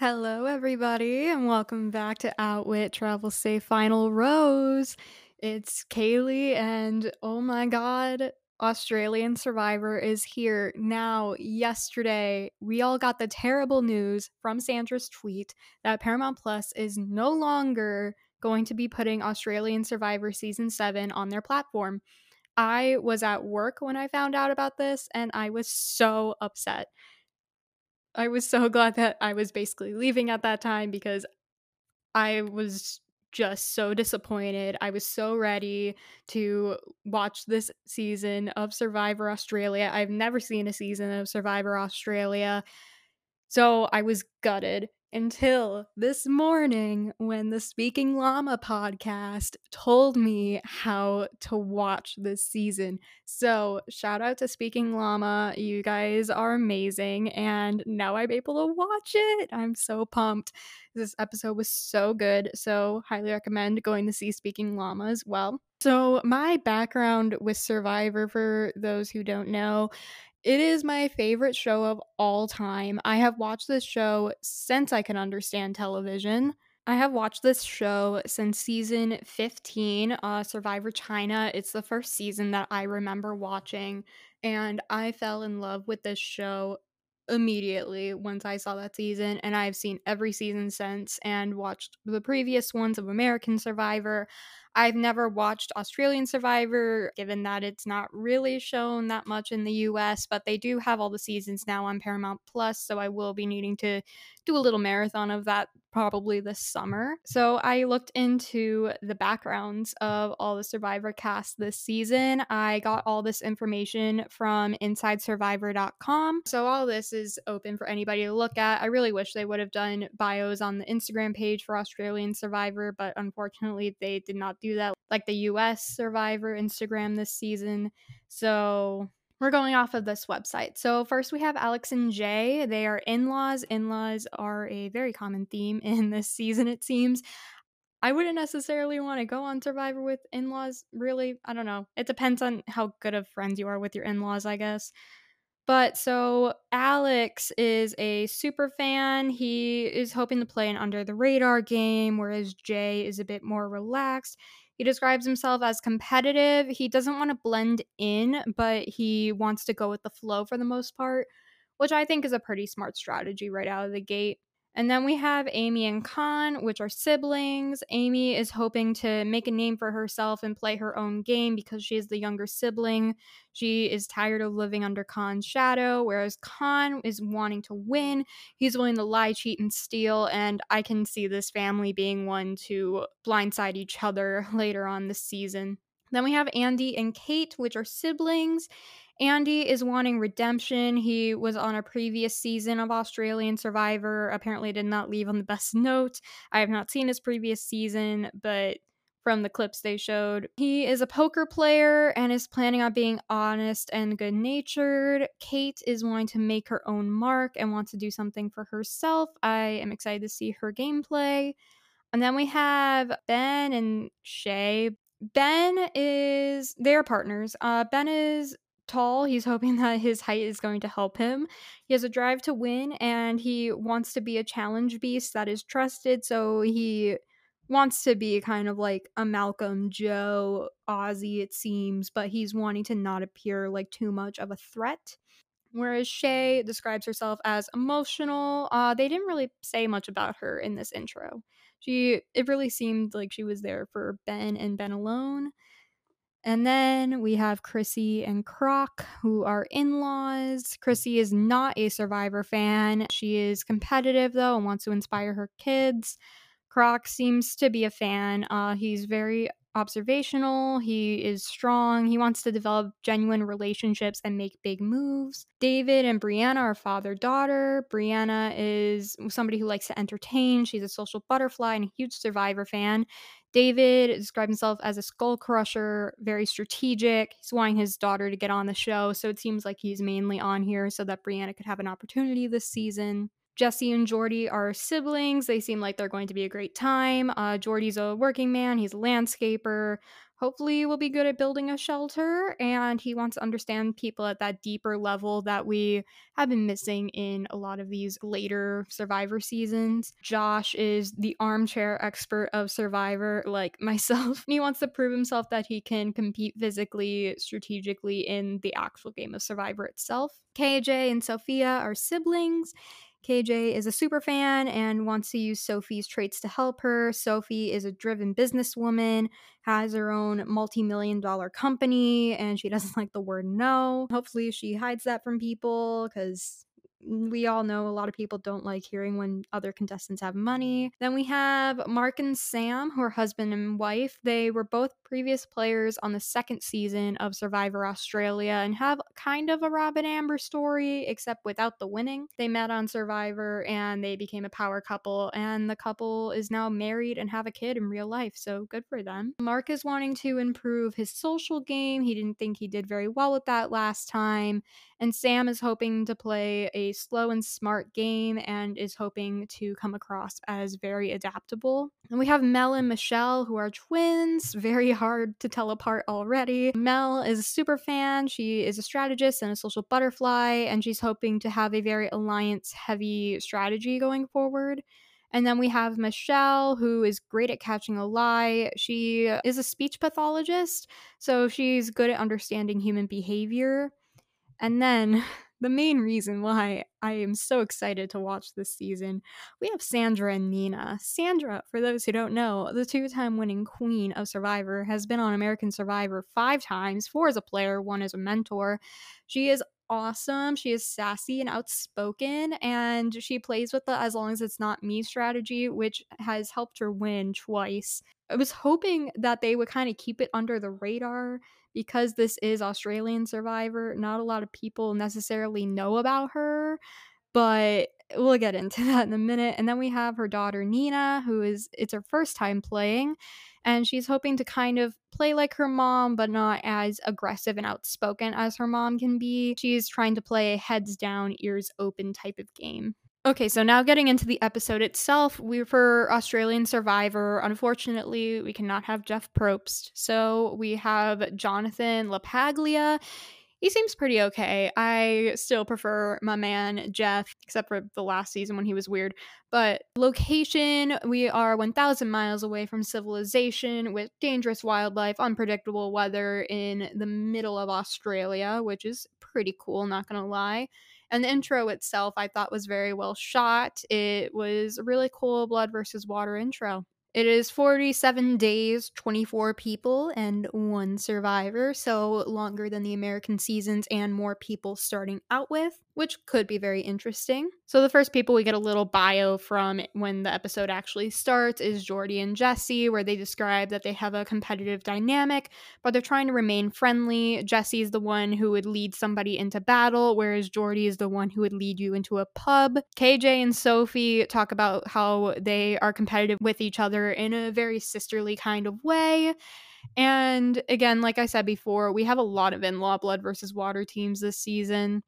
Hello, everybody, and welcome back to Outwit Travel Safe Final Rose. It's Kaylee, and oh my god, Australian Survivor is here now. Yesterday, we all got the terrible news from Sandra's tweet that Paramount Plus is no longer going to be putting Australian Survivor Season 7 on their platform. I was at work when I found out about this, and I was so upset. I was so glad that I was basically leaving at that time because I was just so disappointed. I was so ready to watch this season of Survivor Australia. I've never seen a season of Survivor Australia. So I was gutted until this morning when the Speaking Llama podcast told me how to watch this season. So, shout out to Speaking Llama. You guys are amazing. And now I'm able to watch it. I'm so pumped. This episode was so good. So, highly recommend going to see Speaking Llama as well. So, my background with Survivor, for those who don't know, it is my favorite show of all time. I have watched this show since I can understand television. I have watched this show since season 15, uh, Survivor China. It's the first season that I remember watching, and I fell in love with this show immediately once I saw that season. And I've seen every season since and watched the previous ones of American Survivor. I've never watched Australian Survivor, given that it's not really shown that much in the US, but they do have all the seasons now on Paramount Plus, so I will be needing to do a little marathon of that probably this summer. So I looked into the backgrounds of all the Survivor cast this season. I got all this information from InsideSurvivor.com. So all this is open for anybody to look at. I really wish they would have done bios on the Instagram page for Australian Survivor, but unfortunately they did not do that like the US Survivor Instagram this season. So we're going off of this website. So first we have Alex and Jay. They are in-laws. In-laws are a very common theme in this season it seems. I wouldn't necessarily want to go on Survivor with in-laws, really. I don't know. It depends on how good of friends you are with your in-laws, I guess. But so Alex is a super fan. He is hoping to play an under the radar game, whereas Jay is a bit more relaxed. He describes himself as competitive. He doesn't want to blend in, but he wants to go with the flow for the most part, which I think is a pretty smart strategy right out of the gate. And then we have Amy and Khanh, which are siblings. Amy is hoping to make a name for herself and play her own game because she is the younger sibling. She is tired of living under Khanh's shadow, whereas Khanh is wanting to win. He's willing to lie, cheat, and steal, and I can see this family being one to blindside each other later on this season. Then we have Andy and Kate, which are siblings. Andy is wanting redemption. He was on a previous season of Australian Survivor. Apparently, did not leave on the best note. I have not seen his previous season, but from the clips they showed, he is a poker player and is planning on being honest and good natured. Kate is wanting to make her own mark and wants to do something for herself. I am excited to see her gameplay. And then we have Ben and Shay. Ben is, they're partners. Uh, ben is tall. He's hoping that his height is going to help him. He has a drive to win and he wants to be a challenge beast that is trusted. So he wants to be kind of like a Malcolm, Joe, Ozzy, it seems, but he's wanting to not appear like too much of a threat. Whereas Shay describes herself as emotional. Uh, they didn't really say much about her in this intro. She it really seemed like she was there for Ben and Ben alone. And then we have Chrissy and Croc, who are in laws. Chrissy is not a Survivor fan. She is competitive, though, and wants to inspire her kids. Croc seems to be a fan. Uh, he's very observational. He is strong. He wants to develop genuine relationships and make big moves. David and Brianna are father daughter. Brianna is somebody who likes to entertain. She's a social butterfly and a huge survivor fan. David describes himself as a skull crusher, very strategic. He's wanting his daughter to get on the show, so it seems like he's mainly on here so that Brianna could have an opportunity this season. Jesse and Jordy are siblings. They seem like they're going to be a great time. Uh, Jordy's a working man, he's a landscaper. Hopefully will be good at building a shelter and he wants to understand people at that deeper level that we have been missing in a lot of these later survivor seasons. Josh is the armchair expert of survivor like myself. He wants to prove himself that he can compete physically strategically in the actual game of survivor itself. Kj and sophia are siblings KJ is a super fan and wants to use Sophie's traits to help her. Sophie is a driven businesswoman, has her own multi million dollar company, and she doesn't like the word no. Hopefully, she hides that from people because we all know a lot of people don't like hearing when other contestants have money. Then we have Mark and Sam, who are husband and wife. They were both previous players on the second season of Survivor Australia and have kind of a Robin Amber story, except without the winning. They met on Survivor and they became a power couple, and the couple is now married and have a kid in real life, so good for them. Mark is wanting to improve his social game. He didn't think he did very well with that last time. And Sam is hoping to play a slow and smart game and is hoping to come across as very adaptable. And we have Mel and Michelle, who are twins, very hard to tell apart already. Mel is a super fan. She is a strategist and a social butterfly, and she's hoping to have a very alliance heavy strategy going forward. And then we have Michelle, who is great at catching a lie. She is a speech pathologist, so she's good at understanding human behavior. And then the main reason why I am so excited to watch this season, we have Sandra and Nina. Sandra, for those who don't know, the two time winning queen of Survivor, has been on American Survivor five times four as a player, one as a mentor. She is awesome. She is sassy and outspoken, and she plays with the as long as it's not me strategy, which has helped her win twice. I was hoping that they would kind of keep it under the radar because this is Australian Survivor. Not a lot of people necessarily know about her, but we'll get into that in a minute. And then we have her daughter Nina, who is it's her first time playing, and she's hoping to kind of play like her mom, but not as aggressive and outspoken as her mom can be. She's trying to play a heads down, ears open type of game. Okay, so now getting into the episode itself, we for Australian Survivor, unfortunately, we cannot have Jeff Probst. So we have Jonathan LaPaglia he seems pretty okay. I still prefer my man Jeff, except for the last season when he was weird. But location, we are 1,000 miles away from civilization with dangerous wildlife, unpredictable weather in the middle of Australia, which is pretty cool, not gonna lie. And the intro itself, I thought was very well shot. It was a really cool blood versus water intro. It is 47 days, 24 people, and one survivor, so longer than the American seasons and more people starting out with, which could be very interesting. So, the first people we get a little bio from when the episode actually starts is Jordy and Jesse, where they describe that they have a competitive dynamic, but they're trying to remain friendly. Jesse is the one who would lead somebody into battle, whereas Jordy is the one who would lead you into a pub. KJ and Sophie talk about how they are competitive with each other in a very sisterly kind of way. And again, like I said before, we have a lot of in law blood versus water teams this season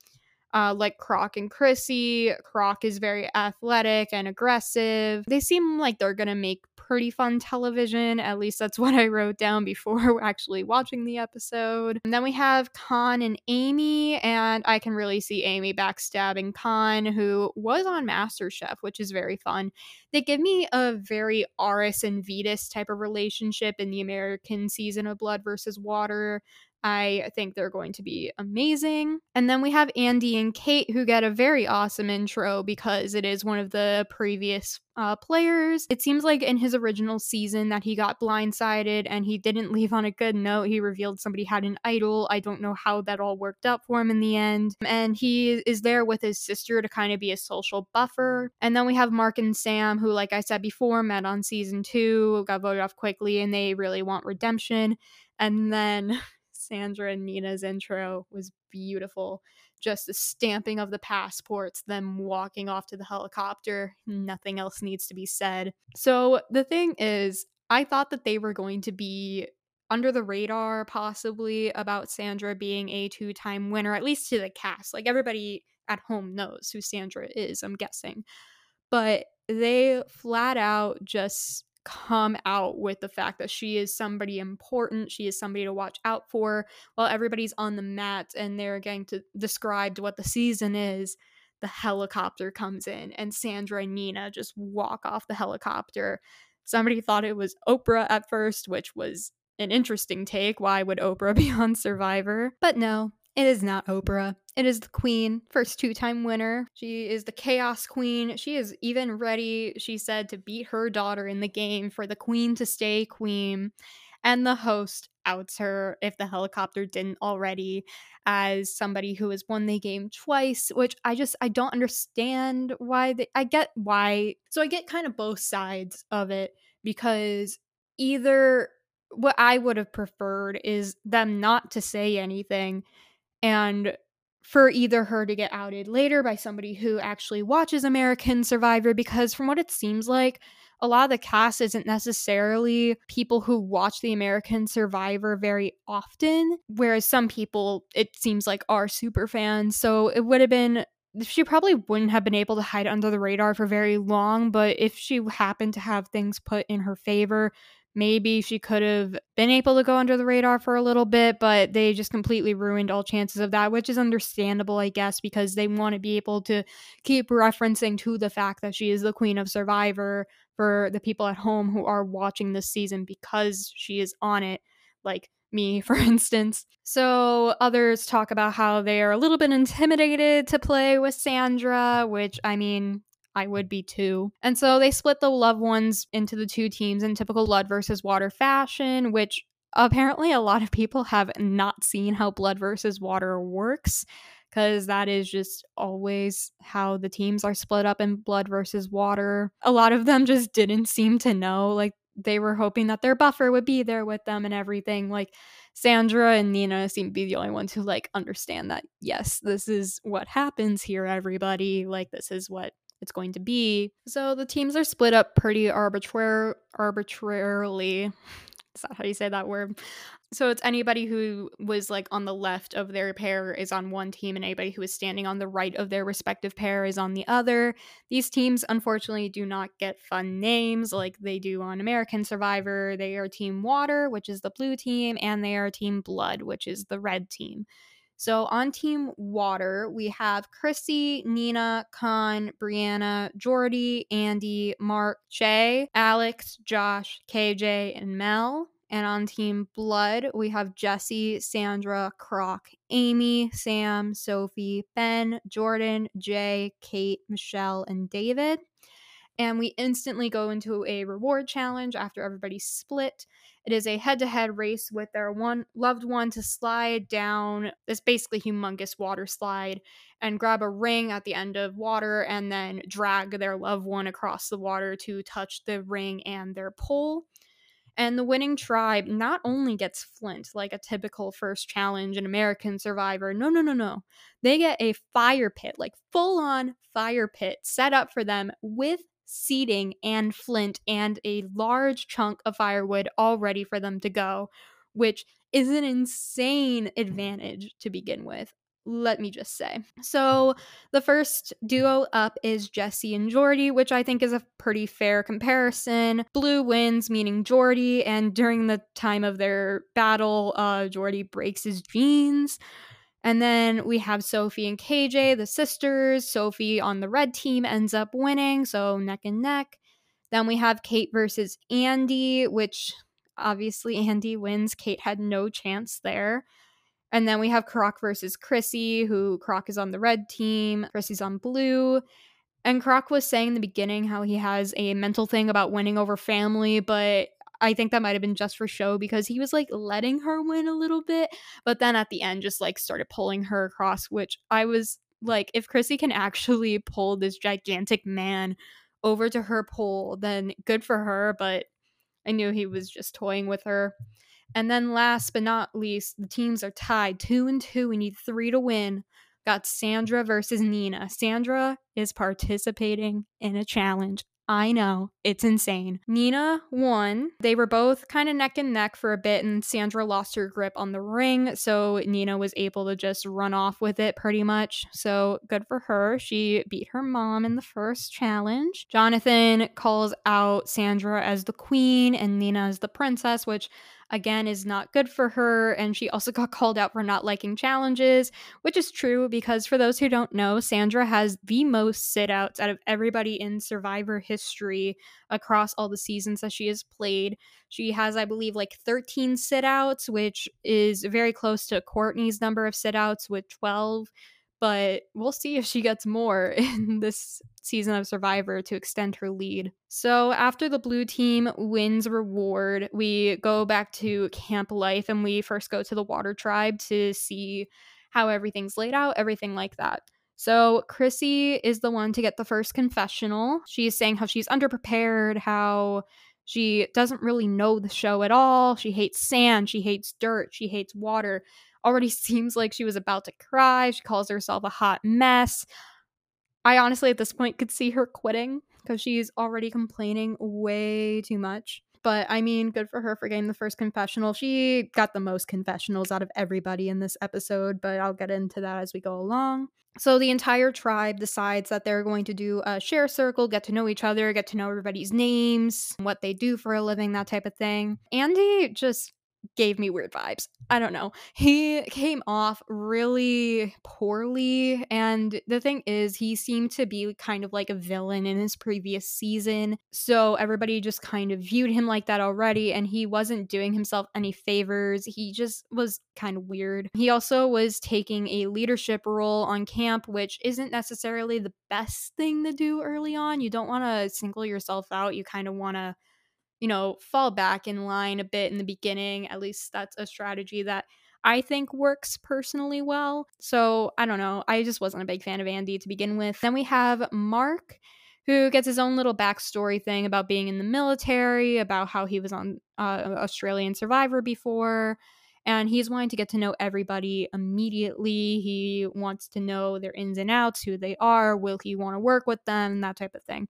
uh, like Croc and Chrissy. Croc is very athletic and aggressive. They seem like they're going to make pretty fun television. At least that's what I wrote down before actually watching the episode. And then we have Khanh and Amy, and I can really see Amy backstabbing Khanh, who was on MasterChef, which is very fun. They give me a very Aras and Vytas type of relationship in the American season of Blood versus Water. I think they're going to be amazing. And then we have Andy and Kate who get a very awesome intro because it is one of the previous uh, players. It seems like in his original season that he got blindsided and he didn't leave on a good note. He revealed somebody had an idol. I don't know how that all worked out for him in the end. And he is there with his sister to kind of be a social buffer. And then we have Mark and Sam, who, like I said before, met on season two, got voted off quickly, and they really want redemption. And then Sandra and Nina's intro was beautiful. Just the stamping of the passports, them walking off to the helicopter. Nothing else needs to be said. So the thing is, I thought that they were going to be under the radar, possibly about Sandra being a two time winner, at least to the cast. Like everybody at home knows who Sandra is, I'm guessing. But they flat out just come out with the fact that she is somebody important, she is somebody to watch out for, while everybody's on the mat and they're getting to describe what the season is. The helicopter comes in, and Sandra and Nina just walk off the helicopter. Somebody thought it was Oprah at first, which was an interesting take. Why would Oprah be on Survivor? But no, it is not Oprah. It is the queen, first two time winner. She is the chaos queen. She is even ready, she said, to beat her daughter in the game for the queen to stay queen. And the host outs her, if the helicopter didn't already, as somebody who has won the game twice, which I just, I don't understand why they, I get why. So I get kind of both sides of it because either what I would have preferred is them not to say anything and for either her to get outed later by somebody who actually watches American Survivor, because from what it seems like, a lot of the cast isn't necessarily people who watch the American Survivor very often, whereas some people, it seems like, are super fans. So it would have been she probably wouldn't have been able to hide under the radar for very long, but if she happened to have things put in her favor, maybe she could have been able to go under the radar for a little bit, but they just completely ruined all chances of that, which is understandable, I guess, because they want to be able to keep referencing to the fact that she is the queen of Survivor for the people at home who are watching this season because she is on it. Like, me, for instance. So others talk about how they are a little bit intimidated to play with Sandra, which I mean, I would be too. And so they split the loved ones into the two teams in typical blood versus water fashion, which apparently a lot of people have not seen how blood versus water works because that is just always how the teams are split up in blood versus water. A lot of them just didn't seem to know. Like they were hoping that their buffer would be there with them and everything. Like Sandra and Nina seem to be the only ones who like understand that yes, this is what happens here, everybody. Like this is what it's going to be. So the teams are split up pretty arbitrary arbitrarily. Is that how you say that word? So it's anybody who was like on the left of their pair is on one team, and anybody who is standing on the right of their respective pair is on the other. These teams, unfortunately, do not get fun names like they do on American Survivor. They are Team Water, which is the blue team, and they are Team Blood, which is the red team. So on Team Water, we have Chrissy, Nina, Khanh, Brianna, Jordy, Andy, Mark, Shay, Alex, Josh, KJ, and Mel. And on Team Blood, we have Jesse, Sandra, Croc, Amy, Sam, Sophie, Ben, Jordan, Jay, Kate, Michelle, and David and we instantly go into a reward challenge after everybody's split. It is a head to head race with their one loved one to slide down this basically humongous water slide and grab a ring at the end of water and then drag their loved one across the water to touch the ring and their pole. And the winning tribe not only gets Flint, like a typical first challenge in American Survivor, no, no, no, no. They get a fire pit, like full on fire pit set up for them with seating and flint and a large chunk of firewood all ready for them to go, which is an insane advantage to begin with. Let me just say. So, the first duo up is Jesse and Jordy, which I think is a pretty fair comparison. Blue wins, meaning Jordy, and during the time of their battle, uh, Jordy breaks his jeans. And then we have Sophie and KJ, the sisters. Sophie on the red team ends up winning, so neck and neck. Then we have Kate versus Andy, which obviously Andy wins. Kate had no chance there. And then we have Croc versus Chrissy, who Croc is on the red team, Chrissy's on blue. And Croc was saying in the beginning how he has a mental thing about winning over family, but I think that might have been just for show because he was like letting her win a little bit, but then at the end just like started pulling her across, which I was like, if Chrissy can actually pull this gigantic man over to her pole, then good for her, but I knew he was just toying with her. And then last but not least, the teams are tied two and two. We need three to win. Got Sandra versus Nina. Sandra is participating in a challenge I know. It's insane. Nina won. They were both kind of neck and neck for a bit, and Sandra lost her grip on the ring. So Nina was able to just run off with it pretty much. So good for her. She beat her mom in the first challenge. Jonathan calls out Sandra as the queen and Nina as the princess, which again is not good for her. And she also got called out for not liking challenges, which is true because for those who don't know, Sandra has the most sit outs out of everybody in Survivor history across all the seasons that she has played. She has, I believe, like 13 sit outs, which is very close to Courtney's number of sit outs with 12 but we'll see if she gets more in this season of Survivor to extend her lead. So, after the blue team wins reward, we go back to camp life and we first go to the water tribe to see how everything's laid out, everything like that. So, Chrissy is the one to get the first confessional. She's saying how she's underprepared, how she doesn't really know the show at all. She hates sand, she hates dirt, she hates water already seems like she was about to cry. She calls herself a hot mess. I honestly, at this point, could see her quitting because she's already complaining way too much. But I mean, good for her for getting the first confessional. She got the most confessionals out of everybody in this episode, but I'll get into that as we go along. So the entire tribe decides that they're going to do a share circle, get to know each other, get to know everybody's names, what they do for a living, that type of thing. Andy just gave me weird vibes. I don't know. He came off really poorly. And the thing is, he seemed to be kind of like a villain in his previous season. So everybody just kind of viewed him like that already. And he wasn't doing himself any favors. He just was kind of weird. He also was taking a leadership role on camp, which isn't necessarily the best thing to do early on. You don't want to single yourself out. You kind of want to you know, fall back in line a bit in the beginning. At least that's a strategy that I think works personally well. So I don't know. I just wasn't a big fan of Andy to begin with. Then we have Mark, who gets his own little backstory thing about being in the military, about how he was on uh, Australian Survivor before. And he's wanting to get to know everybody immediately. He wants to know their ins and outs, who they are, will he want to work with them, that type of thing.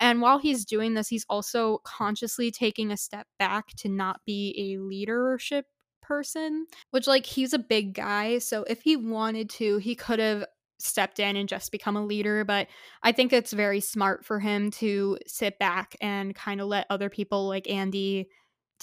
And while he's doing this, he's also consciously taking a step back to not be a leadership person, which, like, he's a big guy. So if he wanted to, he could have stepped in and just become a leader. But I think it's very smart for him to sit back and kind of let other people like Andy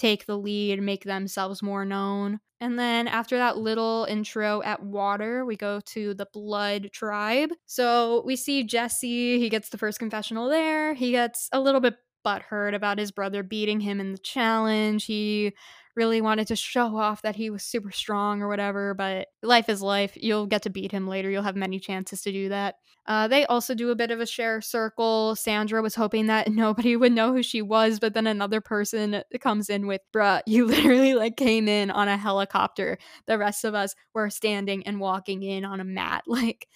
take the lead, make themselves more known. And then after that little intro at water, we go to the blood tribe. So we see Jesse, he gets the first confessional there. He gets a little bit butthurt about his brother beating him in the challenge. He really wanted to show off that he was super strong or whatever, but life is life. You'll get to beat him later. You'll have many chances to do that. Uh, they also do a bit of a share circle. Sandra was hoping that nobody would know who she was, but then another person comes in with, bruh, you literally like came in on a helicopter. The rest of us were standing and walking in on a mat. Like,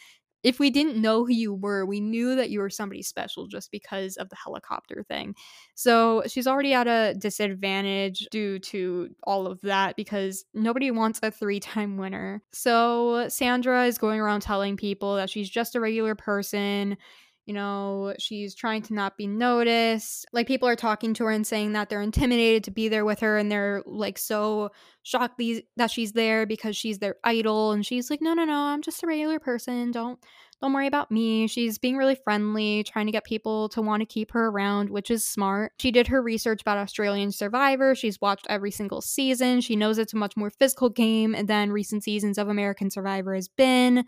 if we didn't know who you were, we knew that you were somebody special just because of the helicopter thing. So she's already at a disadvantage due to all of that because nobody wants a three time winner. So Sandra is going around telling people that she's just a regular person you know, she's trying to not be noticed. Like people are talking to her and saying that they're intimidated to be there with her and they're like so shocked these, that she's there because she's their idol and she's like, "No, no, no, I'm just a regular person. Don't don't worry about me." She's being really friendly, trying to get people to want to keep her around, which is smart. She did her research about Australian Survivor. She's watched every single season. She knows it's a much more physical game than recent seasons of American Survivor has been.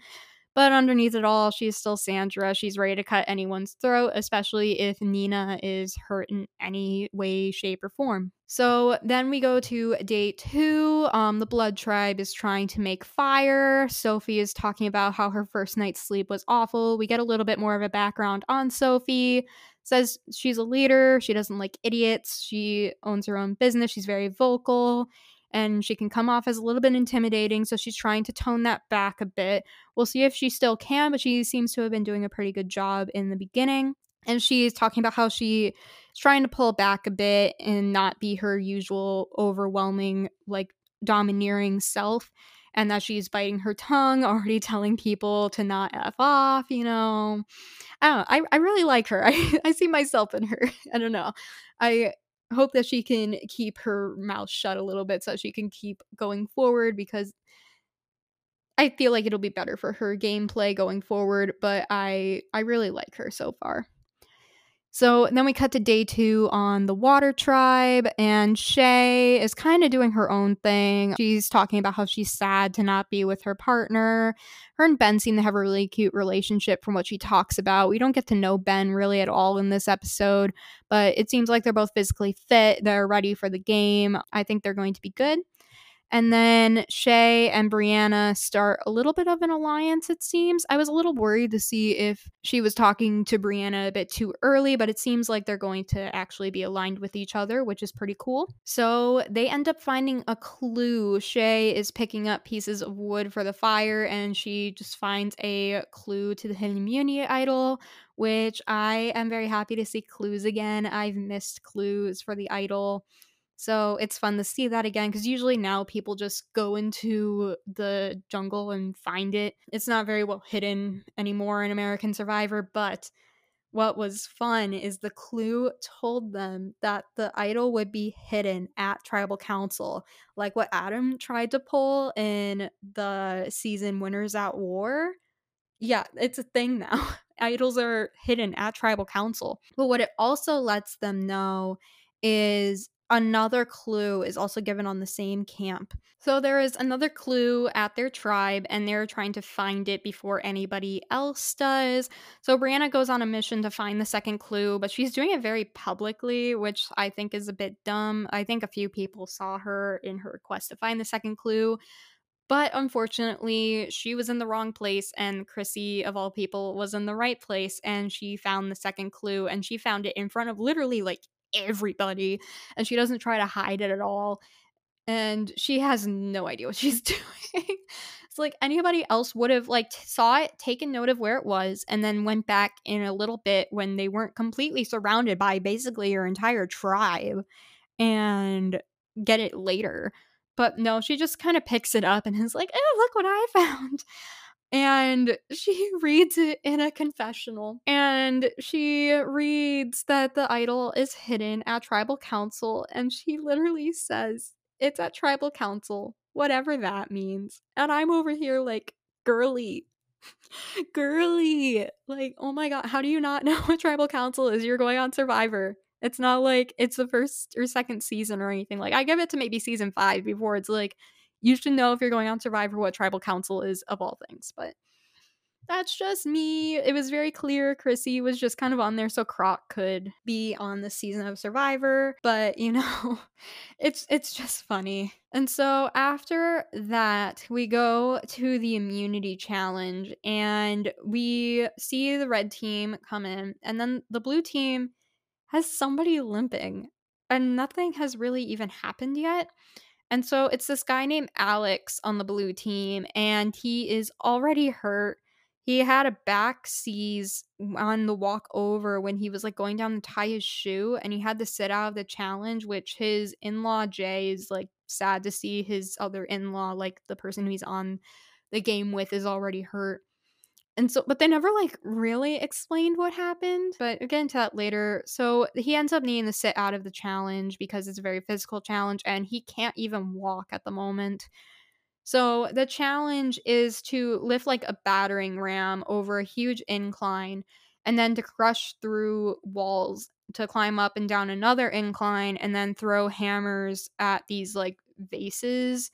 But underneath it all, she's still Sandra. She's ready to cut anyone's throat, especially if Nina is hurt in any way, shape, or form. So then we go to day two. Um, the Blood Tribe is trying to make fire. Sophie is talking about how her first night's sleep was awful. We get a little bit more of a background on Sophie. Says she's a leader. She doesn't like idiots. She owns her own business. She's very vocal and she can come off as a little bit intimidating. So she's trying to tone that back a bit. We'll see if she still can, but she seems to have been doing a pretty good job in the beginning. And she's talking about how she is trying to pull back a bit and not be her usual overwhelming, like domineering self. and that she's biting her tongue, already telling people to not F off, you know. I don't know. I, I really like her. I, I see myself in her. I don't know. I hope that she can keep her mouth shut a little bit so she can keep going forward because I feel like it'll be better for her gameplay going forward, but I I really like her so far. So then we cut to day two on the Water Tribe, and Shay is kind of doing her own thing. She's talking about how she's sad to not be with her partner. Her and Ben seem to have a really cute relationship from what she talks about. We don't get to know Ben really at all in this episode, but it seems like they're both physically fit. They're ready for the game. I think they're going to be good. And then Shay and Brianna start a little bit of an alliance, it seems. I was a little worried to see if she was talking to Brianna a bit too early, but it seems like they're going to actually be aligned with each other, which is pretty cool. So they end up finding a clue. Shay is picking up pieces of wood for the fire, and she just finds a clue to the hidden idol, which I am very happy to see clues again. I've missed clues for the idol. So it's fun to see that again because usually now people just go into the jungle and find it. It's not very well hidden anymore in American Survivor, but what was fun is the clue told them that the idol would be hidden at tribal council, like what Adam tried to pull in the season Winners at War. Yeah, it's a thing now. Idols are hidden at tribal council. But what it also lets them know is another clue is also given on the same camp. So there is another clue at their tribe, and they're trying to find it before anybody else does. So Brianna goes on a mission to find the second clue, but she's doing it very publicly, which I think is a bit dumb. I think a few people saw her in her quest to find the second clue. But unfortunately, she was in the wrong place, and Chrissy, of all people, was in the right place, and she found the second clue, and she found it in front of literally like everybody and she doesn't try to hide it at all and she has no idea what she's doing. It's like anybody else would have like saw it taken note of where it was and then went back in a little bit when they weren't completely surrounded by basically your entire tribe and get it later. But no she just kind of picks it up and is like oh look what i found and she reads it in a confessional and she reads that the idol is hidden at tribal council and she literally says it's at tribal council whatever that means and i'm over here like girly girly like oh my god how do you not know what tribal council is? You're going on survivor. It's not like it's the first or second season or anything like i give it to maybe season five before it's like you should know if you're going on Survivor what tribal council is of all things. But that's just me. It was very clear Chrissy was just kind of on there so Croc could be on the season of Survivor, but you know, it's it's just funny. And so after that, we go to the immunity challenge and we see the red team come in and then the blue team has somebody limping and nothing has really even happened yet. And so it's this guy named Alex on the blue team, and he is already hurt. He had a back seize on the walk over when he was like going down to tie his shoe, and he had to sit out of the challenge, which his in law Jay is like sad to see his other in law, like the person he's on the game with, is already hurt. And so, but they never like really explained what happened. But again, to that later. So he ends up needing to sit out of the challenge because it's a very physical challenge and he can't even walk at the moment. So the challenge is to lift like a battering ram over a huge incline and then to crush through walls to climb up and down another incline and then throw hammers at these like vases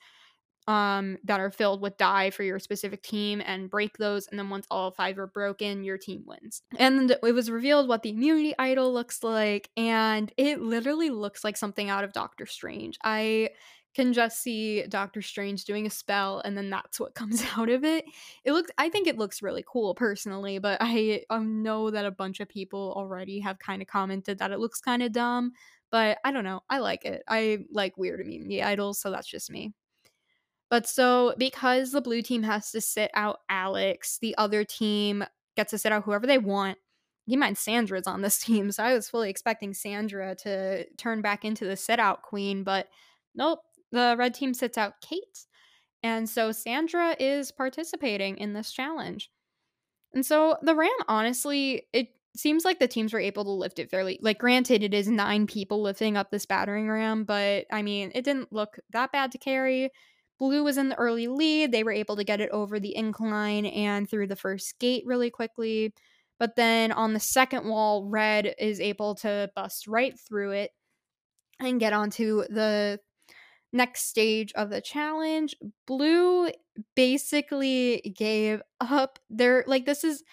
um, that are filled with dye for your specific team and break those. And then once all five are broken, your team wins. And it was revealed what the immunity idol looks like, and it literally looks like something out of Doctor Strange. I can just see Doctor Strange doing a spell and then that's what comes out of it. It looks I think it looks really cool personally, but I know that a bunch of people already have kind of commented that it looks kind of dumb, but I don't know. I like it. I like weird immunity idols, so that's just me. But so because the blue team has to sit out Alex, the other team gets to sit out whoever they want. You mind Sandra's on this team, so I was fully expecting Sandra to turn back into the sit out queen, but nope. The red team sits out Kate. And so Sandra is participating in this challenge. And so the ram, honestly, it seems like the teams were able to lift it fairly. Like, granted, it is nine people lifting up this battering ram, but I mean, it didn't look that bad to carry. Blue was in the early lead. They were able to get it over the incline and through the first gate really quickly. But then on the second wall, red is able to bust right through it and get onto the next stage of the challenge. Blue basically gave up. They're like, this is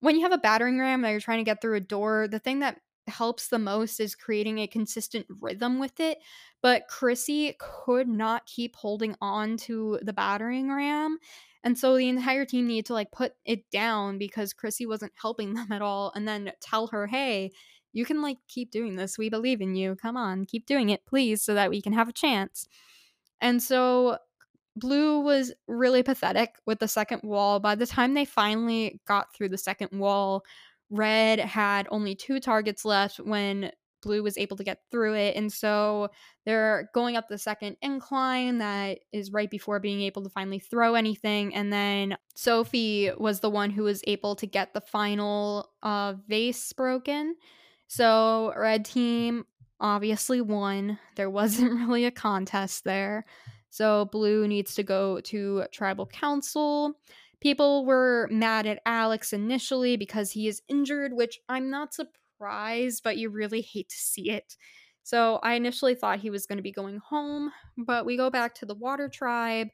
when you have a battering ram that you're trying to get through a door, the thing that helps the most is creating a consistent rhythm with it. But Chrissy could not keep holding on to the battering ram. And so the entire team needed to like put it down because Chrissy wasn't helping them at all and then tell her, hey, you can like keep doing this. We believe in you. Come on, keep doing it, please, so that we can have a chance. And so Blue was really pathetic with the second wall. By the time they finally got through the second wall, Red had only two targets left when Blue was able to get through it. And so they're going up the second incline that is right before being able to finally throw anything. And then Sophie was the one who was able to get the final uh, vase broken. So, red team obviously won. There wasn't really a contest there. So, blue needs to go to tribal council. People were mad at Alex initially because he is injured, which I'm not surprised, but you really hate to see it. So, I initially thought he was going to be going home, but we go back to the water tribe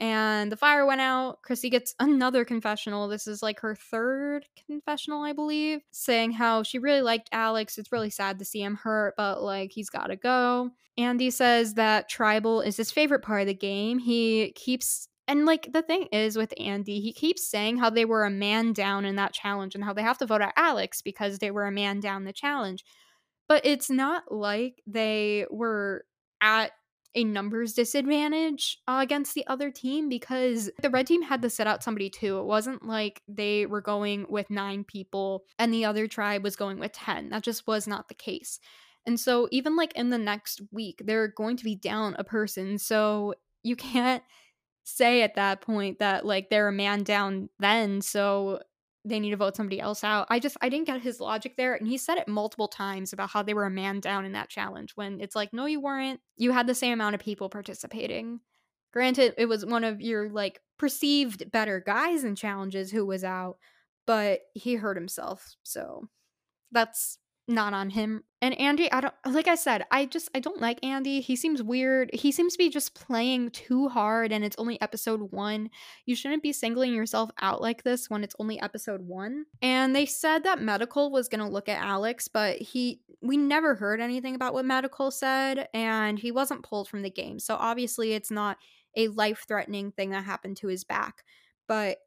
and the fire went out. Chrissy gets another confessional. This is like her third confessional, I believe, saying how she really liked Alex. It's really sad to see him hurt, but like he's got to go. Andy says that tribal is his favorite part of the game. He keeps and like the thing is with Andy, he keeps saying how they were a man down in that challenge and how they have to vote out Alex because they were a man down the challenge. But it's not like they were at a numbers disadvantage uh, against the other team because the red team had to set out somebody too. It wasn't like they were going with nine people and the other tribe was going with 10. That just was not the case. And so, even like in the next week, they're going to be down a person. So, you can't say at that point that like they're a man down then. So, they need to vote somebody else out. I just I didn't get his logic there and he said it multiple times about how they were a man down in that challenge when it's like no you weren't. You had the same amount of people participating. Granted it was one of your like perceived better guys in challenges who was out, but he hurt himself. So that's not on him. And Andy, I don't like I said, I just I don't like Andy. He seems weird. He seems to be just playing too hard and it's only episode 1. You shouldn't be singling yourself out like this when it's only episode 1. And they said that medical was going to look at Alex, but he we never heard anything about what medical said and he wasn't pulled from the game. So obviously it's not a life-threatening thing that happened to his back. But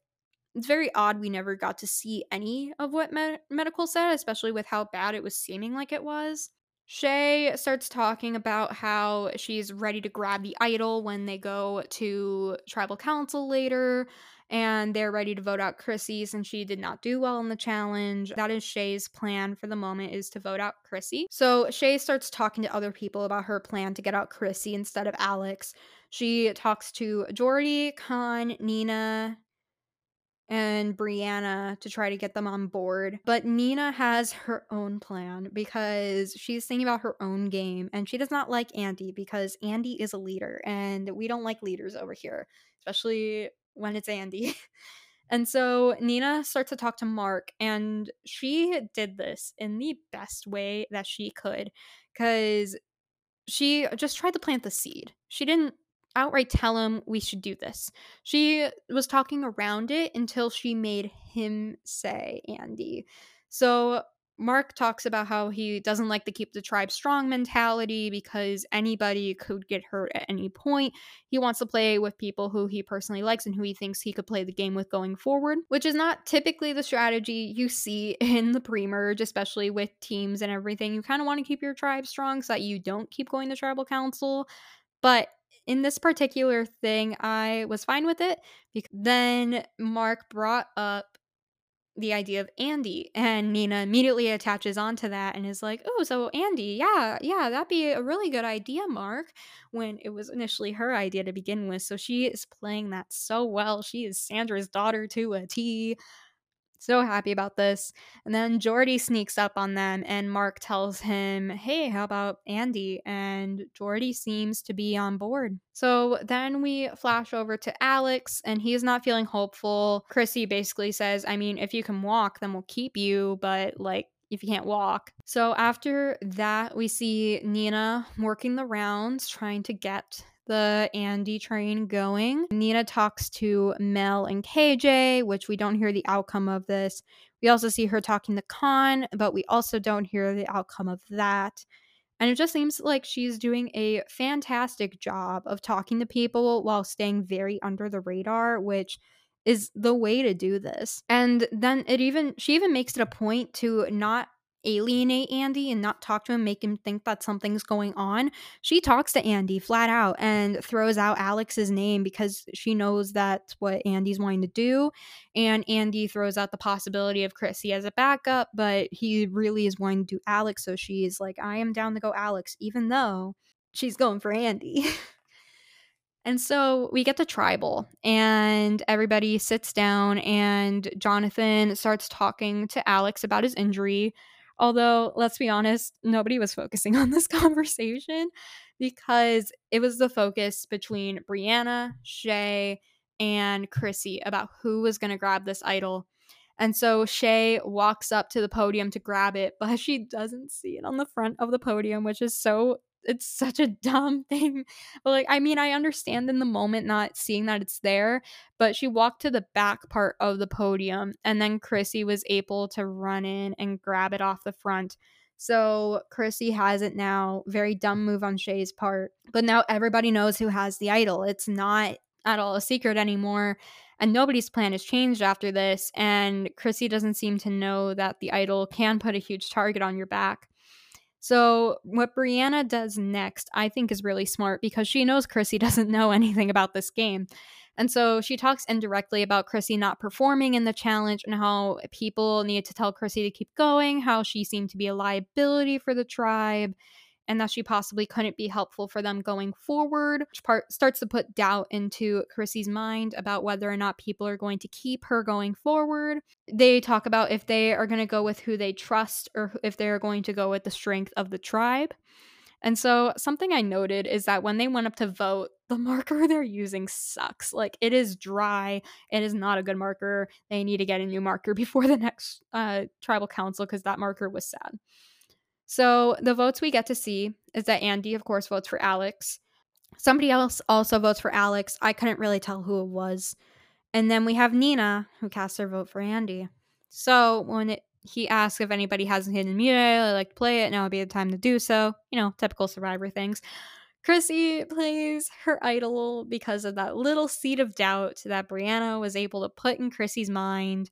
it's very odd we never got to see any of what med- medical said, especially with how bad it was seeming like it was. Shay starts talking about how she's ready to grab the idol when they go to tribal council later, and they're ready to vote out Chrissy since she did not do well in the challenge. That is Shay's plan for the moment is to vote out Chrissy. So Shay starts talking to other people about her plan to get out Chrissy instead of Alex. She talks to Jordy, Khanh, Nina, and Brianna to try to get them on board. But Nina has her own plan because she's thinking about her own game and she does not like Andy because Andy is a leader and we don't like leaders over here, especially when it's Andy. and so Nina starts to talk to Mark and she did this in the best way that she could because she just tried to plant the seed. She didn't outright tell him we should do this. She was talking around it until she made him say Andy. So Mark talks about how he doesn't like the keep the tribe strong mentality because anybody could get hurt at any point. He wants to play with people who he personally likes and who he thinks he could play the game with going forward, which is not typically the strategy you see in the pre merge, especially with teams and everything. You kind of want to keep your tribe strong so that you don't keep going to tribal council. But in this particular thing, I was fine with it because then Mark brought up the idea of Andy. And Nina immediately attaches onto that and is like, oh, so Andy, yeah, yeah, that'd be a really good idea, Mark, when it was initially her idea to begin with. So she is playing that so well. She is Sandra's daughter to a T. So happy about this. And then Jordy sneaks up on them, and Mark tells him, Hey, how about Andy? And Jordy seems to be on board. So then we flash over to Alex, and he's not feeling hopeful. Chrissy basically says, I mean, if you can walk, then we'll keep you, but like, if you can't walk. So after that, we see Nina working the rounds, trying to get the Andy train going. Nina talks to Mel and KJ, which we don't hear the outcome of this. We also see her talking to Khanh, but we also don't hear the outcome of that. And it just seems like she's doing a fantastic job of talking to people while staying very under the radar, which is the way to do this. And then it even, she even makes it a point to not alienate Andy and not talk to him, make him think that something's going on. She talks to Andy flat out and throws out Alex's name because she knows that's what Andy's wanting to do. And Andy throws out the possibility of Chrissy as a backup, but he really is wanting to do Alex. So she's like, I am down to go Alex, even though she's going for Andy. And so we get to tribal, and everybody sits down, and Jonathan starts talking to Alex about his injury. Although, let's be honest, nobody was focusing on this conversation because it was the focus between Brianna, Shay, and Chrissy about who was going to grab this idol. And so Shay walks up to the podium to grab it, but she doesn't see it on the front of the podium, which is so it's such a dumb thing. But like, I mean, I understand in the moment not seeing that it's there, but she walked to the back part of the podium and then Chrissy was able to run in and grab it off the front. So Chrissy has it now. Very dumb move on Shay's part. But now everybody knows who has the idol. It's not at all a secret anymore. And nobody's plan has changed after this. And Chrissy doesn't seem to know that the idol can put a huge target on your back. So, what Brianna does next, I think, is really smart because she knows Chrissy doesn't know anything about this game. And so she talks indirectly about Chrissy not performing in the challenge and how people need to tell Chrissy to keep going, how she seemed to be a liability for the tribe, and that she possibly couldn't be helpful for them going forward, which part starts to put doubt into Chrissy's mind about whether or not people are going to keep her going forward. They talk about if they are going to go with who they trust or if they're going to go with the strength of the tribe. And so, something I noted is that when they went up to vote, the marker they're using sucks. Like, it is dry. It is not a good marker. They need to get a new marker before the next uh, tribal council because that marker was sad. So the votes we get to see is that Andy, of course, votes for Alex. Somebody else also votes for Alex. I couldn't really tell who it was. And then we have Nina, who casts her vote for Andy. So when it, he asks if anybody has a hidden immunity, I like to play it. Now would be the time to do so. You know, typical survivor things. Chrissy plays her idol because of that little seed of doubt that Brianna was able to put in Chrissy's mind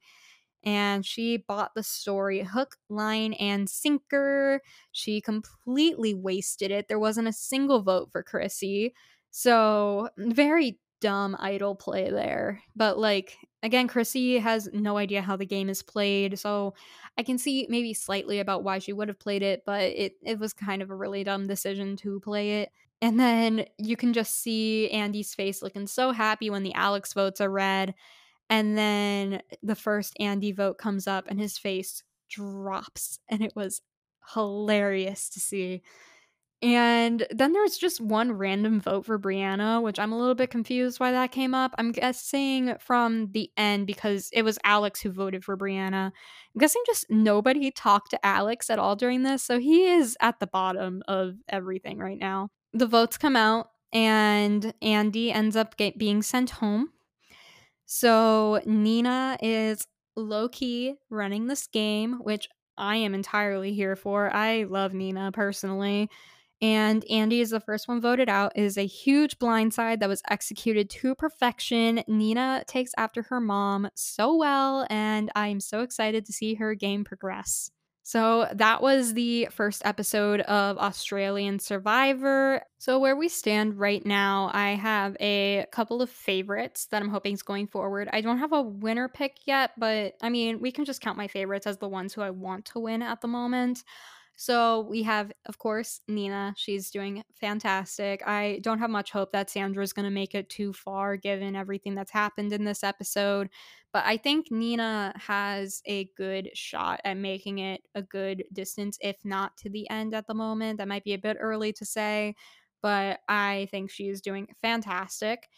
and she bought the story hook, line, and sinker. She completely wasted it. There wasn't a single vote for Chrissy. So, very dumb idol play there. But, like, again, Chrissy has no idea how the game is played. So, I can see maybe slightly about why she would have played it, but it, it was kind of a really dumb decision to play it. And then you can just see Andy's face looking so happy when the Alex votes are read. And then the first Andy vote comes up and his face drops. And it was hilarious to see. And then there's just one random vote for Brianna, which I'm a little bit confused why that came up. I'm guessing from the end because it was Alex who voted for Brianna. I'm guessing just nobody talked to Alex at all during this. So he is at the bottom of everything right now. The votes come out, and Andy ends up get, being sent home so Nina is low key running this game, which I am entirely here for. I love Nina personally. And Andy is the first one voted out. It is a huge blindside that was executed to perfection. Nina takes after her mom so well, and I'm so excited to see her game progress. So that was the first episode of Australian Survivor. So, where we stand right now, I have a couple of favorites that I'm hoping is going forward. I don't have a winner pick yet, but I mean, we can just count my favorites as the ones who I want to win at the moment. So we have, of course, Nina. She's doing fantastic. I don't have much hope that Sandra's going to make it too far given everything that's happened in this episode. But I think Nina has a good shot at making it a good distance, if not to the end at the moment. That might be a bit early to say, but I think she's doing fantastic.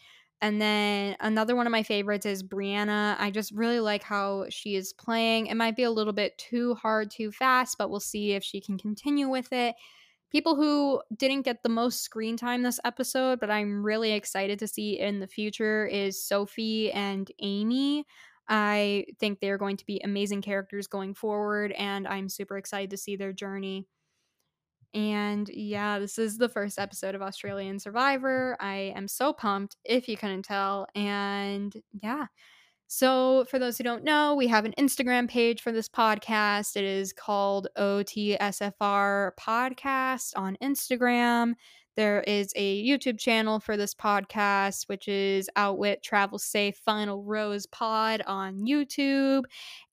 And then another one of my favorites is Brianna. I just really like how she is playing. It might be a little bit too hard, too fast, but we'll see if she can continue with it. People who didn't get the most screen time this episode, but I'm really excited to see in the future is Sophie and Amy. I think they're going to be amazing characters going forward, and I'm super excited to see their journey. And yeah, this is the first episode of Australian Survivor. I am so pumped, if you couldn't tell. And yeah. So, for those who don't know, we have an Instagram page for this podcast. It is called OTSFR Podcast on Instagram. There is a YouTube channel for this podcast, which is Outwit Travel Safe Final Rose Pod on YouTube.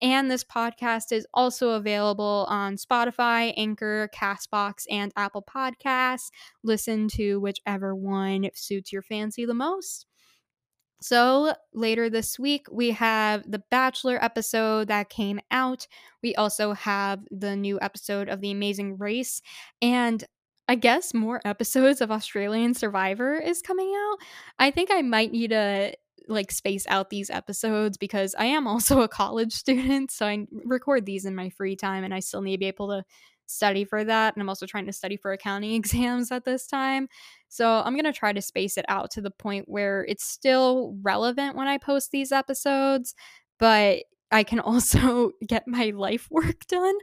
And this podcast is also available on Spotify, Anchor, Castbox, and Apple Podcasts. Listen to whichever one suits your fancy the most. So, later this week, we have the Bachelor episode that came out. We also have the new episode of The Amazing Race. And I guess more episodes of Australian Survivor is coming out. I think I might need to like space out these episodes because I am also a college student, so I record these in my free time and I still need to be able to study for that and I'm also trying to study for accounting exams at this time. So I'm going to try to space it out to the point where it's still relevant when I post these episodes, but I can also get my life work done.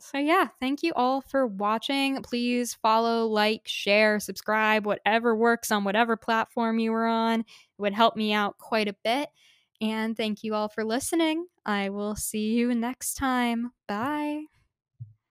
So, yeah, thank you all for watching. Please follow, like, share, subscribe, whatever works on whatever platform you are on. It would help me out quite a bit. And thank you all for listening. I will see you next time. Bye.